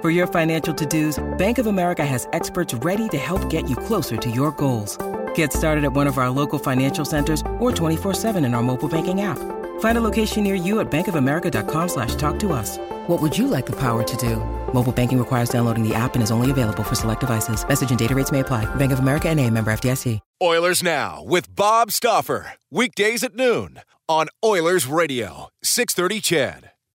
For your financial to-dos, Bank of America has experts ready to help get you closer to your goals. Get started at one of our local financial centers or 24-7 in our mobile banking app. Find a location near you at bankofamerica.com slash talk to us. What would you like the power to do? Mobile banking requires downloading the app and is only available for select devices. Message and data rates may apply. Bank of America and a member FDIC. Oilers Now with Bob Stauffer. Weekdays at noon on Oilers Radio, 630 CHED.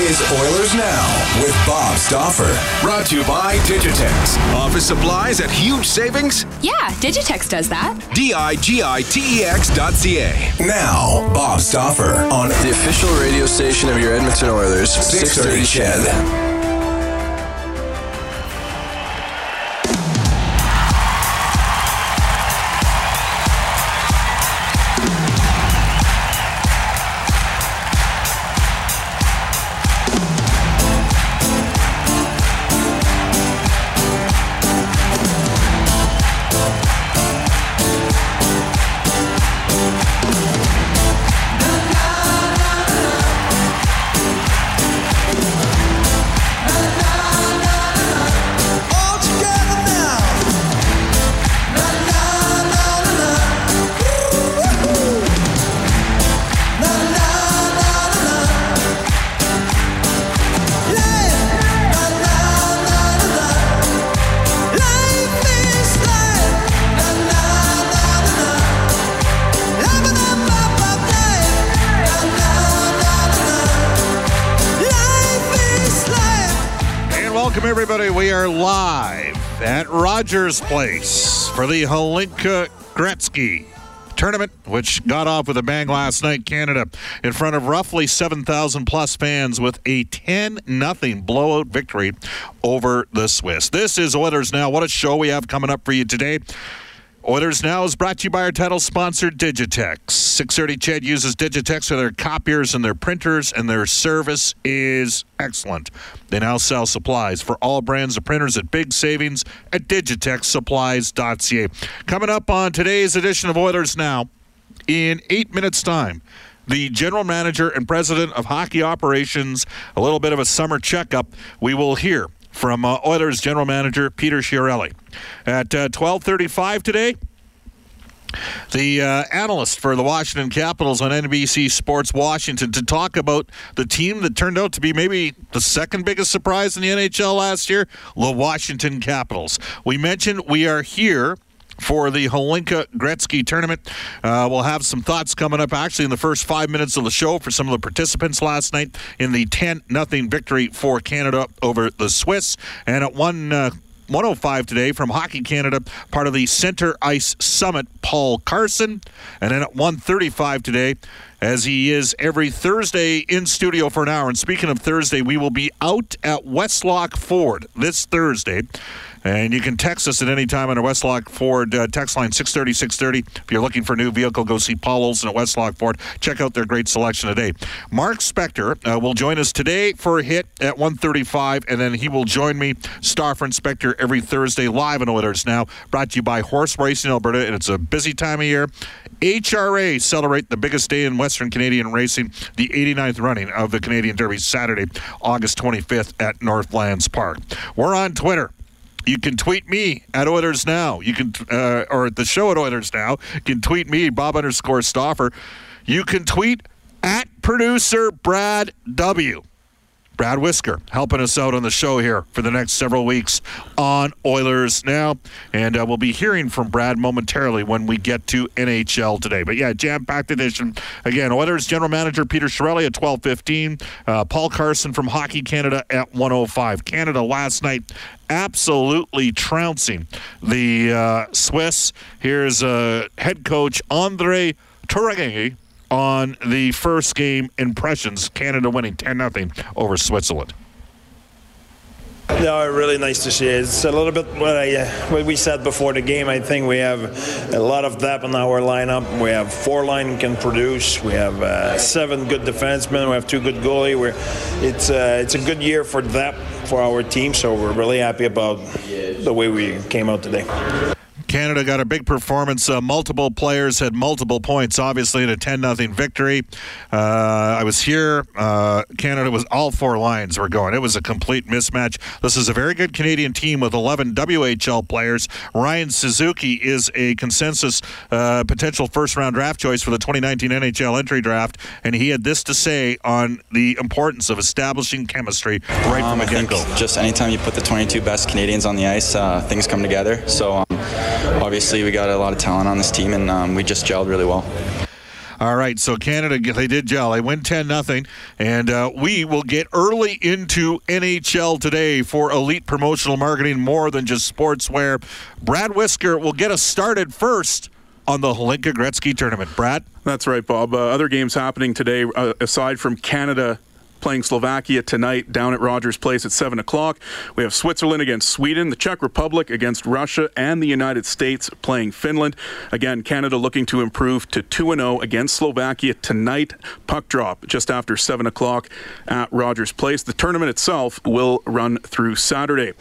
is Oilers Now with Bob Stauffer. Brought to you by Digitex. Office supplies at huge savings? Yeah, Digitex does that. D-I-G-I-T-E-X dot C-A. Now, Bob Stauffer on The official radio station of your Edmonton Oilers. 630 CHED. Rogers Place for the Hlinka Gretzky tournament, which got off with a bang last night. Canada in front of roughly 7,000 plus fans with a 10 nothing blowout victory over the Swiss. This is Oilers Now. What a show we have coming up for you today. Oilers Now is brought to you by our title sponsor, Digitex. 630 CHED uses Digitex for their copiers and their printers, and their service is excellent. They now sell supplies for all brands of printers at big savings at digitexsupplies.ca. Coming up on today's edition of Oilers Now, in eight minutes' time, the general manager and president of hockey operations, a little bit of a summer checkup. We will hear from uh, Oilers general manager Peter Chiarelli. At uh, 12:35 today, the uh, analyst for the Washington Capitals on NBC Sports Washington to talk about the team that turned out to be maybe the second biggest surprise in the NHL last year, the Washington Capitals. We mentioned we are here for the Hlinka Gretzky tournament. Uh, we'll have some thoughts coming up actually in the first five minutes of the show for some of the participants last night in the 10 nothing victory for Canada over the Swiss. And at one. Uh, 105 today from Hockey Canada, part of the Center Ice Summit, Paul Carson. And then at 135 today, as he is every Thursday in studio for an hour. And speaking of Thursday, we will be out at Westlock Ford this Thursday. And you can text us at any time on our Westlock Ford uh, text line 630 630. If you're looking for a new vehicle, go see Paul Olson at Westlock Ford. Check out their great selection today. Mark Spector uh, will join us today for a hit at 135, and then he will join me, Stauffer and Spector, every Thursday live in Oilers Now. Brought to you by Horse Racing Alberta, and it's a busy time of year. HRA celebrate the biggest day in Western Canadian racing, the 89th running of the Canadian Derby Saturday, August 25th at Northlands Park. We're on Twitter. You can tweet me at Oilers Now. You can, uh, or the show at Oilers Now. You can tweet me, Bob underscore Stauffer. You can tweet at producer Brad W. Brad Whisker helping us out on the show here for the next several weeks on Oilers Now. And uh, we'll be hearing from Brad momentarily when we get to NHL today. But yeah, jam packed edition. Again, Oilers General Manager Peter Chiarelli at 1215. Uh, Paul Carson from Hockey Canada at 105. Canada last night absolutely trouncing the uh, Swiss. Here's uh, head coach Andre Turgeon on the first game impressions. Canada winning 10 0 over Switzerland. No, really nice to see. It's a little bit what I what we said before the game. I think we have a lot of depth in our lineup. We have four line can produce. We have uh, seven good defensemen. We have two good goalie. We're, it's uh, it's a good year for depth for our team. So we're really happy about the way we came out today. Canada got a big performance. Uh, multiple players had multiple points, obviously, in a 10 0 victory. Uh, I was here. Uh, Canada was all four lines were going. It was a complete mismatch. This is a very good Canadian team with 11 WHL players. Ryan Suzuki is a consensus uh, potential first round draft choice for the 2019 NHL entry draft, and he had this to say on the importance of establishing chemistry right um, from the get go. Just anytime you put the 22 best Canadians on the ice, uh, things come together. So, um, obviously we got a lot of talent on this team, and um, we just gelled really well. All right, so Canada they did gel. They win ten nothing, and uh, we will get early into NHL today for elite promotional marketing, more than just sportswear. Brad Whisker will get us started first on the Hlinka Gretzky tournament. Brad, that's right, Bob. Uh, other games happening today, uh, aside from Canada playing Slovakia tonight down at Rogers Place at 7 o'clock. We have Switzerland against Sweden, the Czech Republic against Russia, and the United States playing Finland. Again, Canada looking to improve to 2 0 against Slovakia tonight. Puck drop just after 7 o'clock at Rogers Place. The tournament itself will run through Saturday.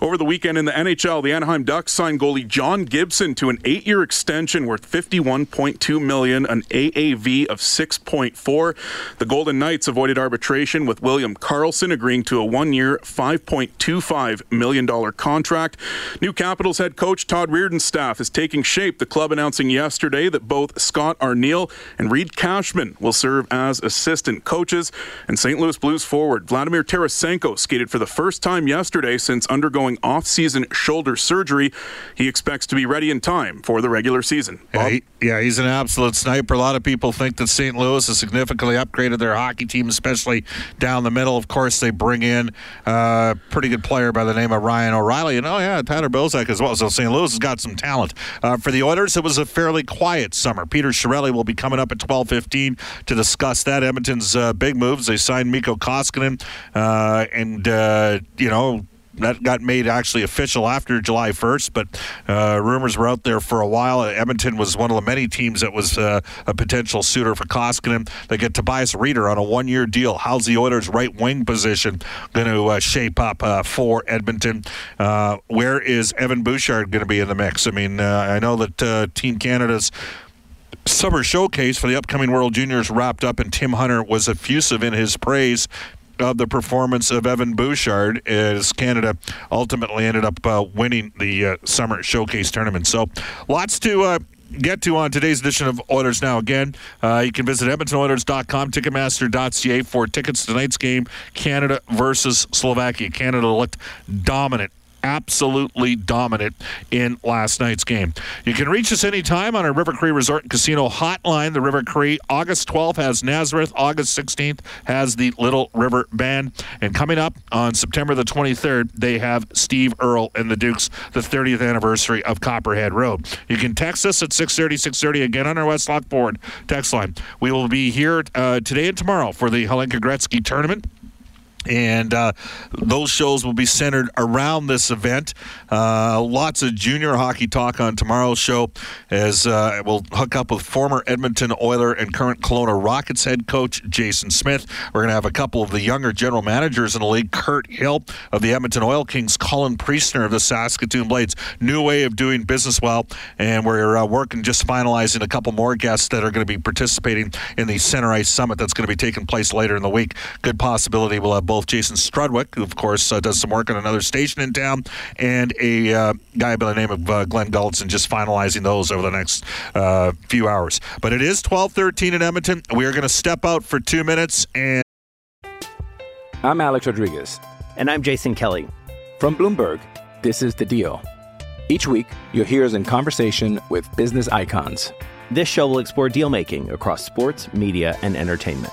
Over the weekend in the NHL, the Anaheim Ducks signed goalie John Gibson to an eight year extension worth 51.2 million, an AAV of 6.4. The Golden Knights avoided arbitration with William Carlson agreeing to a one year, $5.25 million contract. New Capitals head coach Todd Reirden's staff is taking shape. The club announcing yesterday that both Scott Arniel and Reid Cashman will serve as assistant coaches. And St. Louis Blues forward Vladimir Tarasenko skated for the first time yesterday since undergoing off season shoulder surgery. He expects to be ready in time for the regular season. Yeah, he, yeah, he's an absolute sniper. A lot of people think that St. Louis has significantly upgraded their hockey team, especially down the middle. Of course, they bring in a pretty good player by the name of Ryan O'Reilly, and oh yeah, Tyler Bozak as well. So St. Louis has got some talent. Uh, for the Oilers, it was a fairly quiet summer. Peter Chiarelli will be coming up at 12:15 to discuss that. Edmonton's uh, big moves. They signed Mikko Koskinen, uh, and uh, you know that got made actually official after July 1st, but uh, rumors were out there for a while. Edmonton was one of the many teams that was uh, a potential suitor for Koskinen. They get Tobias Rieder on a one year deal. How's the Oilers' right wing position going to uh, shape up uh, for Edmonton? Uh, where is Evan Bouchard going to be in the mix? I mean, uh, I know that Team Canada's summer showcase for the upcoming World Juniors wrapped up, and Tim Hunter was effusive in his praise of the performance of Evan Bouchard as Canada ultimately ended up uh, winning the uh, summer showcase tournament. So lots to uh, get to on today's edition of Oilers Now. Again, uh, you can visit EdmontonOilers.com, Ticketmaster.ca for tickets to tonight's game, Canada versus Slovakia. Canada looked dominant absolutely dominant in last night's game. You can reach us anytime on our River Cree Resort and Casino hotline. The River Cree, August 12th has Nazareth, August 16th has the Little River Band. And coming up on September the 23rd, they have Steve Earle and the Dukes, the 30th anniversary of Copperhead Road. You can text us at 630, 630 again on our Westlock Ford text line. We will be here uh, today and tomorrow for the Hlinka Gretzky tournament. And uh, those shows will be centered around this event. Uh, lots of junior hockey talk on tomorrow's show as uh, we'll hook up with former Edmonton Oiler and current Kelowna Rockets head coach Jason Smith. We're going to have a couple of the younger general managers in the league, Kirt Hill of the Edmonton Oil Kings, Colin Priestner of the Saskatoon Blades. New way of doing business well, and we're uh, working just finalizing a couple more guests that are going to be participating in the Center Ice Summit that's going to be taking place later in the week. Good possibility we'll have both Jason Strudwick, who of course uh, does some work on another station in town, and a uh, guy by the name of uh, Glenn Gulletson, just finalizing those over the next uh, few hours. But it is 12:13 in Edmonton. We are going to step out for two minutes and. I'm Alex Rodriguez. And I'm Jason Kelly. From Bloomberg, this is The Deal. Each week, you'll hear us in conversation with business icons. This show will explore deal making across sports, media, and entertainment.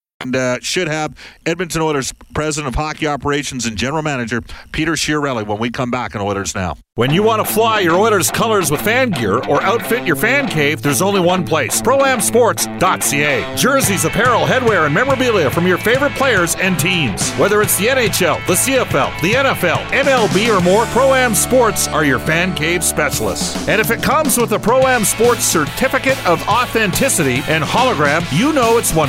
And uh, should have Edmonton Oilers president of hockey operations and general manager Peter Chiarelli when we come back on Oilers Now. When you want to fly your Oilers colors with fan gear or outfit your fan cave, there's only one place ProAmSports.ca. Jerseys, apparel, headwear, and memorabilia from your favorite players and teams. Whether it's the NHL, the CFL, the NFL, MLB, or more, Pro-Am Sports are your fan cave specialists. And if it comes with a Pro-Am Sports certificate of authenticity and hologram, you know it's 100%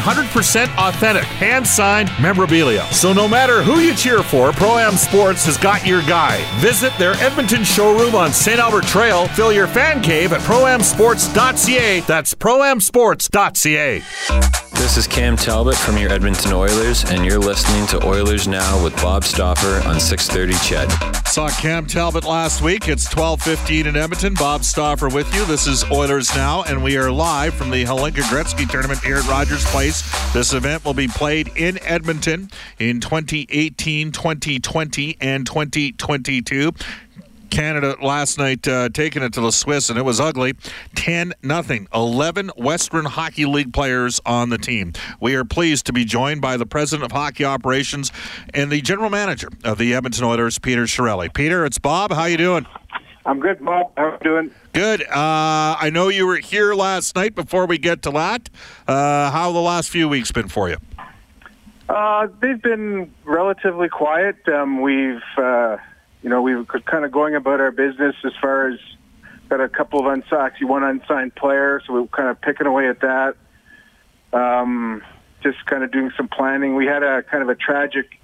authentic, hand-signed memorabilia. So no matter who you cheer for, Pro-Am Sports has got your guy. Visit their Edmonton showroom on St. Albert Trail. Fill your fan cave at proamsports.ca. That's proamsports.ca. This is Cam Talbot from your Edmonton Oilers, and you're listening to Oilers Now with Bob Stauffer on 630 Ched. Saw Cam Talbot last week. It's 12:15 in Edmonton. Bob Stauffer with you. This is Oilers Now, and we are live from the Hlinka Gretzky Tournament here at Rogers Place. This event will be played in Edmonton in 2018, 2020, and 2022. Canada last night uh, taking it to the Swiss, and it was ugly. 10 nothing. 11 Western Hockey League players on the team. We are pleased to be joined by the president of hockey operations and the general manager of the Edmonton Oilers, Peter Chiarelli. Peter, it's Bob. How you doing? I'm good, Bob. How are you doing? Good. Uh, I know you were here last night. Before we get to that, uh, how the last few weeks been for you? Uh, they've been relatively quiet. Um, we've, uh, you know, we were kind of going about our business as far as got a couple of unsigned, one unsigned player, so we were kind of picking away at that. Um, just kind of doing some planning. We had a kind of a tragic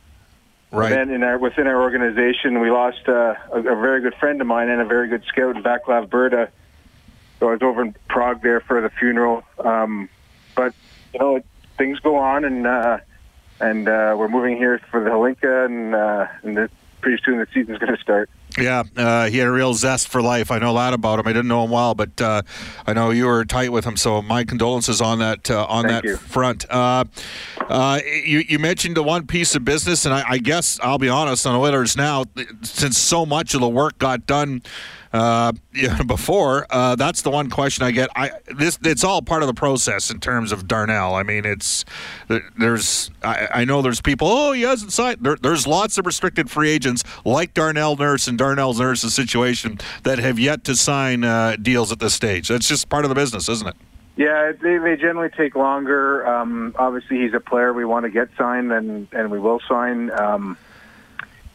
Right. event in our within our organization. We lost uh, a, a very good friend of mine and a very good scout in Vaclav Berta. So I was over in Prague there for the funeral. Um, but you know, things go on, and uh, and uh, we're moving here for the Hlinka, and uh, and the, pretty soon the season's going to start. Yeah, uh, he had a real zest for life. I know a lot about him. I didn't know him well, but uh, I know you were tight with him. So my condolences on that uh, on Thank that you. front. Uh, uh, you you mentioned the one piece of business, and I, I guess I'll be honest on Oilers now, since so much of the work got done. Uh, before uh, that's the one question I get. I this it's all part of the process in terms of Darnell. I mean, it's there's I, I know there's people. Oh, he hasn't signed. There, there's lots of restricted free agents like Darnell Nurse and Darnell Nurse's situation that have yet to sign uh, deals at this stage. That's just part of the business, isn't it? Yeah, they, they generally take longer. Um, obviously, he's a player we want to get signed, and and we will sign. Um,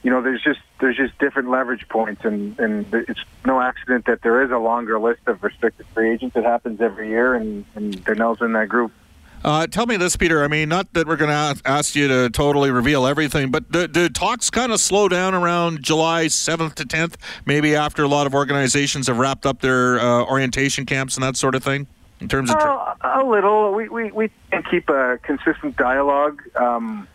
you know, there's just there's just different leverage points, and and it's no accident that there is a longer list of restricted free agents. It happens every year, and and Darnell's in that group. Uh, tell me this, Peter. I mean, not that we're going to ask you to totally reveal everything, but do, do talks kind of slow down around July 7th to 10th, maybe after a lot of organizations have wrapped up their uh, orientation camps and that sort of thing? in terms of? Uh, a little. We we we can keep a consistent dialogue. Um,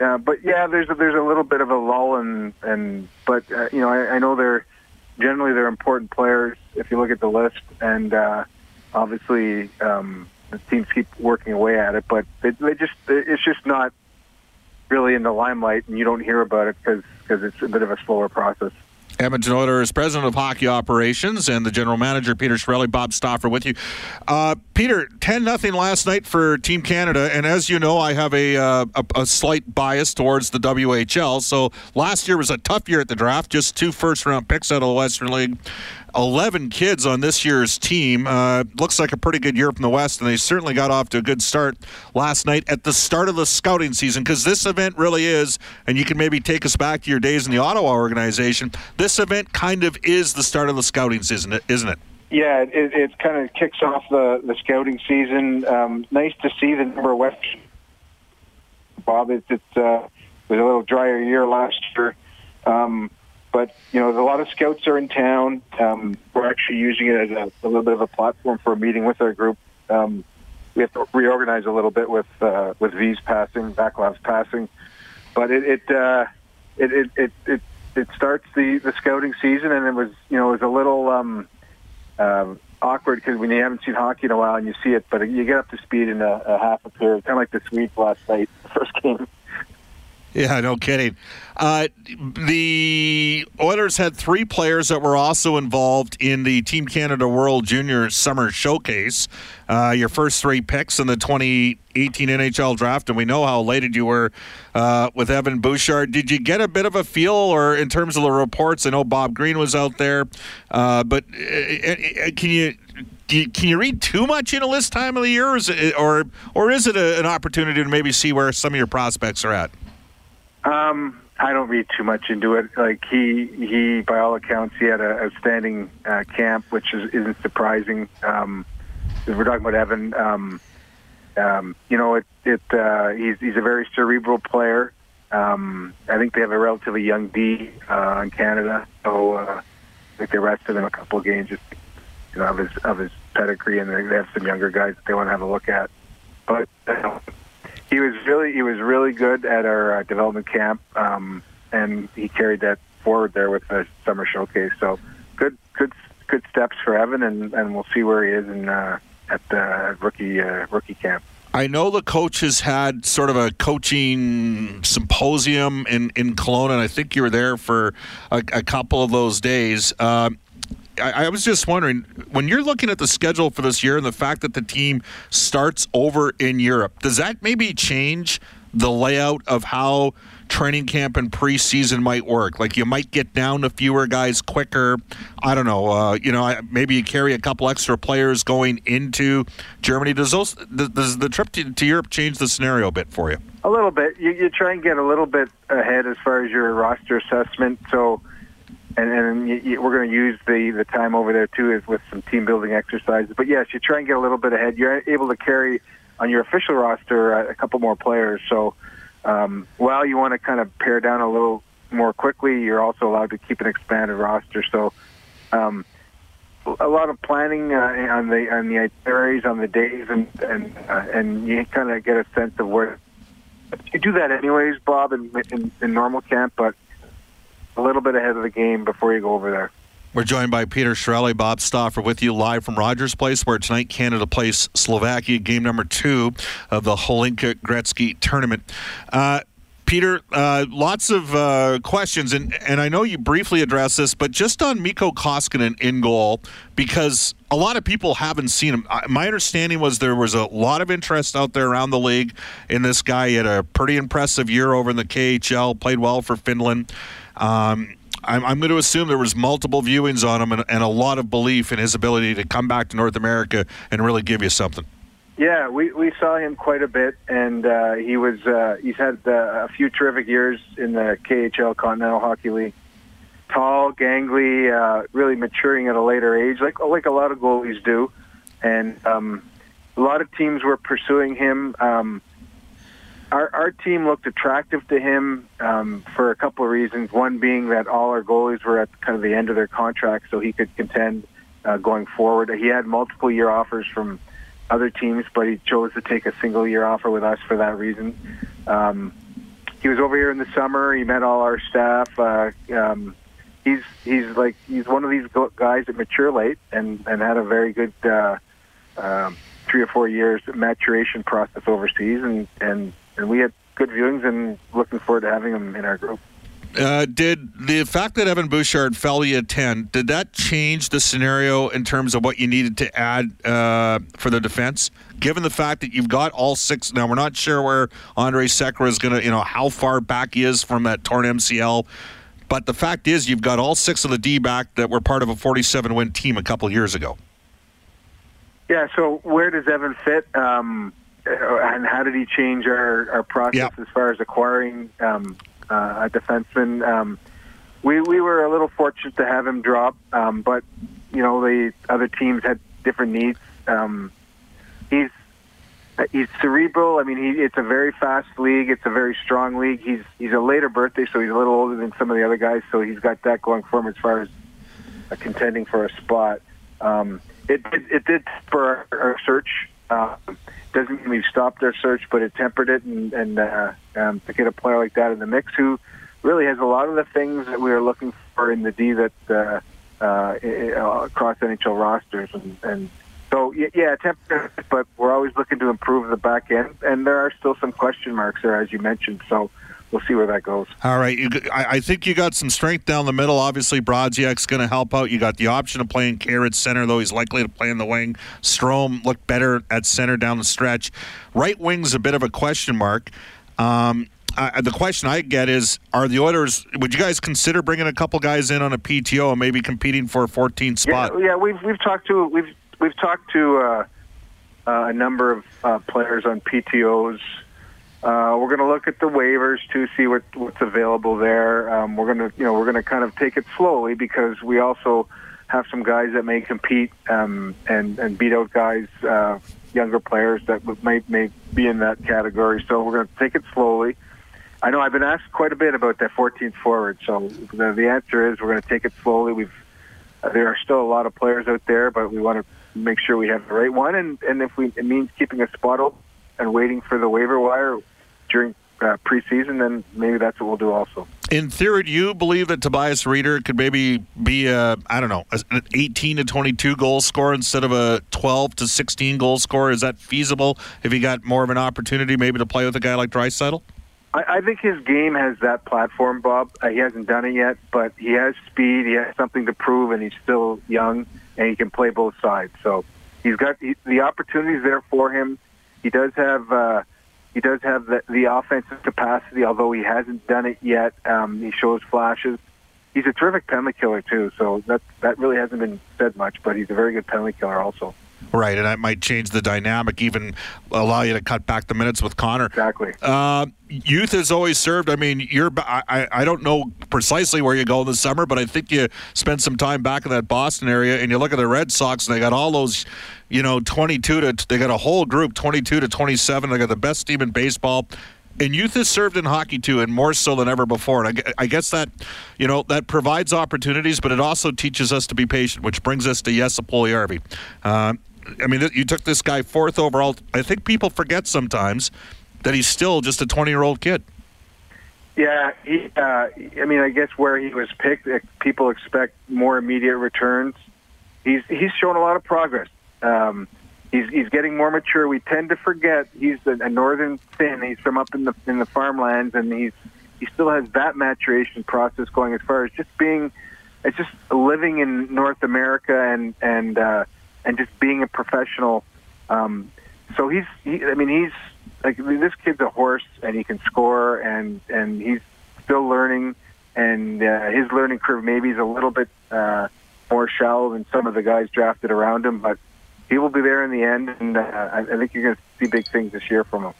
uh, but yeah, there's a, there's a little bit of a lull, and and but uh, you know I, I know they're generally they're important players if you look at the list, and uh, obviously um, the teams keep working away at it, but they, they just it's just not really in the limelight, and you don't hear about it because because it's a bit of a slower process. Edmonton Oilers president of hockey operations and the general manager Peter Chiarelli, Bob Stauffer, with you. Uh, Peter, ten nothing last night for Team Canada, and as you know, I have a, uh, a, a slight bias towards the WHL. So last year was a tough year at the draft, just two first round picks out of the Western League. 11 kids on this year's team. Uh, looks like a pretty good year from the West, and they certainly got off to a good start last night at the start of the scouting season because this event really is, and you can maybe take us back to your days in the Ottawa organization. This event kind of is the start of the scouting season, isn't it? Yeah, it, it kind of kicks off the, the scouting season. Um, nice to see the number of West. Bob, it, it uh, was a little drier year last year. Um, but you know, a lot of scouts are in town. Um, we're actually using it as a, a, little bit of a platform for a meeting with our group. Um, we have to reorganize a little bit with uh, with V's passing, Vaclav's passing, but it it, uh, it it, it it starts the the scouting season, and it was you know it was a little um, uh, awkward because when you haven't seen hockey in a while and you see it, but you get up to speed in a, a half a period, kind of like the Swedes last night, first game. Yeah, no kidding. Uh, the Oilers had three players that were also involved in the Team Canada World Junior Summer Showcase. Uh, your first three picks in the 2018 NHL draft, and we know how elated you were uh, with Evan Bouchard. Did you get a bit of a feel, or in terms of the reports? I know Bob Green was out there, uh, but uh, uh, can you? can you read too much in a list time of the year, or is it, or, or is it a, an opportunity to maybe see where some of your prospects are at? Um, I don't read too much into it. Like he, he, by all accounts, he had a outstanding uh, camp, which is, isn't surprising. Um, we're talking about Evan. Um, um, you know, it, it, uh, he's, he's a very cerebral player. Um, I think they have a relatively young D uh, in Canada, so uh, I think they rested him a couple of games just you know, of his of his pedigree, and they have some younger guys that they want to have a look at. But uh, he was really he was really good at our uh, development camp, um, and he carried that forward there with the summer showcase. So good good good steps for Evan, and, and we'll see where he is in uh, at the rookie uh, rookie camp. I know the coaches had sort of a coaching symposium in, in Kelowna, and I think you were there for a, a couple of those days. Uh, I, I was just wondering when you're looking at the schedule for this year and the fact that the team starts over in Europe, does that maybe change the layout of how training camp and preseason might work? Like you might get down to fewer guys quicker. I don't know. Uh, you know, maybe you carry a couple extra players going into Germany. Does those does the trip to, to Europe change the scenario a bit for you? A little bit. You, you try and get a little bit ahead as far as your roster assessment. So and, and we're going to use the, the time over there too is with some team building exercises. But yes, you try and get a little bit ahead. You're able to carry on your official roster a, a couple more players. So um, while you want to kind of pare down a little more quickly, you're also allowed to keep an expanded roster. So um, a lot of planning uh, on the on the itineraries, on the days, and and uh, and you kind of get a sense of where you do that anyways, Bob, in, in, in normal camp, but a little bit ahead of the game before you go over there. We're joined by Peter Chiarelli, Bob Stauffer with you live from Rogers Place, where tonight Canada plays Slovakia, game number two of the Hlinka Gretzky tournament. Uh, Peter, uh, lots of uh, questions, and, and I know you briefly addressed this, but just on Mikko Koskinen in goal, because a lot of people haven't seen him. My understanding was there was a lot of interest out there around the league in this guy. He had a pretty impressive year over in the KHL, played well for Finland. Um, I'm, I'm, going to assume there was multiple viewings on him and, and, a lot of belief in his ability to come back to North America and really give you something. Yeah, we, we saw him quite a bit, and uh, he was uh, he's had uh, a few terrific years in the KHL Continental Hockey League. Tall, gangly, uh, really maturing at a later age, like like a lot of goalies do, and um, a lot of teams were pursuing him. Um, our, our team looked attractive to him um, for a couple of reasons. One being that all our goalies were at kind of the end of their contract, so he could contend uh, going forward. He had multiple year offers from other teams, but he chose to take a single year offer with us for that reason. Um, he was over here in the summer. He met all our staff. Uh, um, he's he's like he's one of these guys that mature late and and had a very good uh, um, three or four years maturation process overseas, and and and we had good viewings and looking forward to having him in our group. Uh, did the fact that Evan Bouchard fell to you 10, did that change the scenario in terms of what you needed to add uh, for the defense? Given the fact that you've got all six, now we're not sure where Andre Sekera is going to, you know, how far back he is from that torn MCL, but the fact is you've got all six of the D back that were part of a 47 win team a couple years ago. Yeah, so where does Evan fit? Um, and how did he change our, our process yep. as far as acquiring um, uh, a defenseman. Um, we we were a little fortunate to have him drop, um, but you know the other teams had different needs. Um, he's he's cerebral. I mean, he, it's a very fast league. It's a very strong league. He's he's a later birthday, so he's a little older than some of the other guys. So he's got that going for him as far as uh, contending for a spot. Um, it, it it did spur our, search. Uh, doesn't mean we've stopped our search, but it tempered it, and, and uh, um, to get a player like that in the mix who really has a lot of the things that we are looking for in the D that uh, uh, across NHL rosters, and, and so yeah, tempered, but we're always looking to improve the back end, and there are still some question marks there, as you mentioned. So we'll see where that goes. All right, you, I, I, think you got some strength down the middle. Obviously, Brodziak's going to help out. You got the option of playing Carrot center, though he's likely to play in the wing. Strome looked better at center down the stretch. Right wing's a bit of a question mark. Um, the question I get is: Are the Oilers? Would you guys consider bringing a couple guys in on a PTO and maybe competing for a 14 spot? Yeah, yeah we've we've talked to we've we've talked to uh, uh, a number of uh, players on PTOs. Uh, we're going to look at the waivers to see what, what's available there. Um, we're going to, you know, we're going to kind of take it slowly because we also have some guys that may compete um, and and beat out guys, uh, younger players that may may be in that category. So we're going to take it slowly. I know I've been asked quite a bit about that 14th forward. So the, the answer is we're going to take it slowly. We've uh, there are still a lot of players out there, but we want to make sure we have the right one. And and if we it means keeping a spot open and waiting for the waiver wire during uh, preseason, then maybe that's what we'll do also. In theory, do you believe that Tobias Rieder could maybe be a I don't know an 18 to 22 goal scorer instead of a 12 to 16 goal scorer? Is that feasible if he got more of an opportunity maybe to play with a guy like Draisaitl? I, I think his game has that platform, Bob. Uh, he hasn't done it yet, but he has speed. He has something to prove, and he's still young, and he can play both sides. So he's got he, the opportunities there for him. He does have. Uh, he does have the, the offensive capacity, although he hasn't done it yet. Um, he shows flashes. He's a terrific penalty killer too, so that that really hasn't been said much, but he's a very good penalty killer also. Right, and that might change the dynamic, even allow you to cut back the minutes with Connor. Exactly. Uh, youth has always served. I mean, you're. I, I don't know precisely where you go in the summer, but I think you spend some time back in that Boston area, and you look at the Red Sox, and they got all those, you know, 22 to. They got a whole group, 22 to 27. They got the best team in baseball and youth has served in hockey too, and more so than ever before. And I, I, guess that, you know, that provides opportunities, but it also teaches us to be patient, which brings us to Jesse Puljujärvi. Uh, I mean, you took this guy fourth overall. I think people forget sometimes that he's still just a 20 year old kid. Yeah, he, uh, I mean, I guess where he was picked, people expect more immediate returns. He's he's shown a lot of progress. Um, he's he's getting more mature. We tend to forget he's a, a northern Finn. He's from up in the in the farmlands, and he's he still has that maturation process going as far as just being, it's just living in North America and and. Uh, and just being a professional. Um, so he's, he, I mean, he's like this kid's a horse, and he can score, and and he's still learning, and uh, his learning curve maybe is a little bit uh, more shallow than some of the guys drafted around him, but he will be there in the end, and uh, I, I think you're going to see big things this year from him.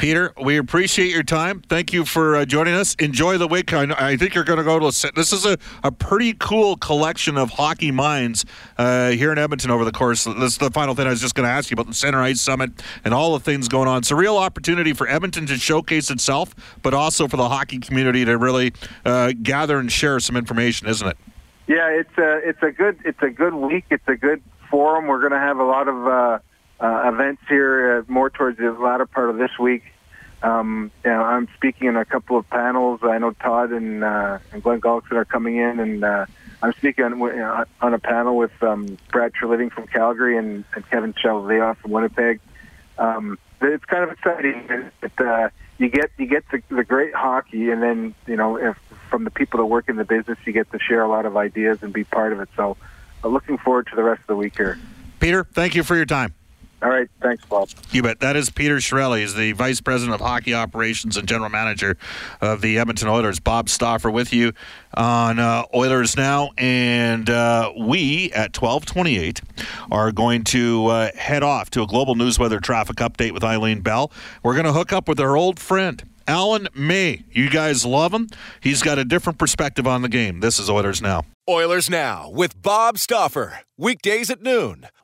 Peter, we appreciate your time. Thank you for uh, joining us. Enjoy the week. I, I think you're going to go to a. This is a, a pretty cool collection of hockey minds uh, here in Edmonton over the course. This is the final thing I was just going to ask you about the Center Ice Summit and all the things going on. It's a real opportunity for Edmonton to showcase itself, but also for the hockey community to really uh, gather and share some information, isn't it? Yeah, it's a it's a good it's a good week. It's a good forum. We're going to have a lot of uh, events here uh, more towards the latter part of this week. Um, you know, I'm speaking in a couple of panels. I know Todd and, uh, and Glenn Gullickson are coming in, and uh, I'm speaking on, on a panel with um, Brad Treliving from Calgary and, and Kevin Cheveldayoff from Winnipeg. Um, it's kind of exciting. That, uh, you get you get the, the great hockey, and then you know if, from the people that work in the business, you get to share a lot of ideas and be part of it. So, uh, looking forward to the rest of the week here. Peter, thank you for your time. All right. Thanks, Bob. You bet. That is Peter Chiarelli. He's the Vice President of Hockey Operations and General Manager of the Edmonton Oilers. Bob Stauffer with you on uh, Oilers Now. And uh, we, at 1228, are going to uh, head off to a global news weather traffic update with Eileen Bell. We're going to hook up with our old friend, Alan May. You guys love him. He's got a different perspective on the game. This is Oilers Now. Oilers Now with Bob Stauffer. Weekdays at noon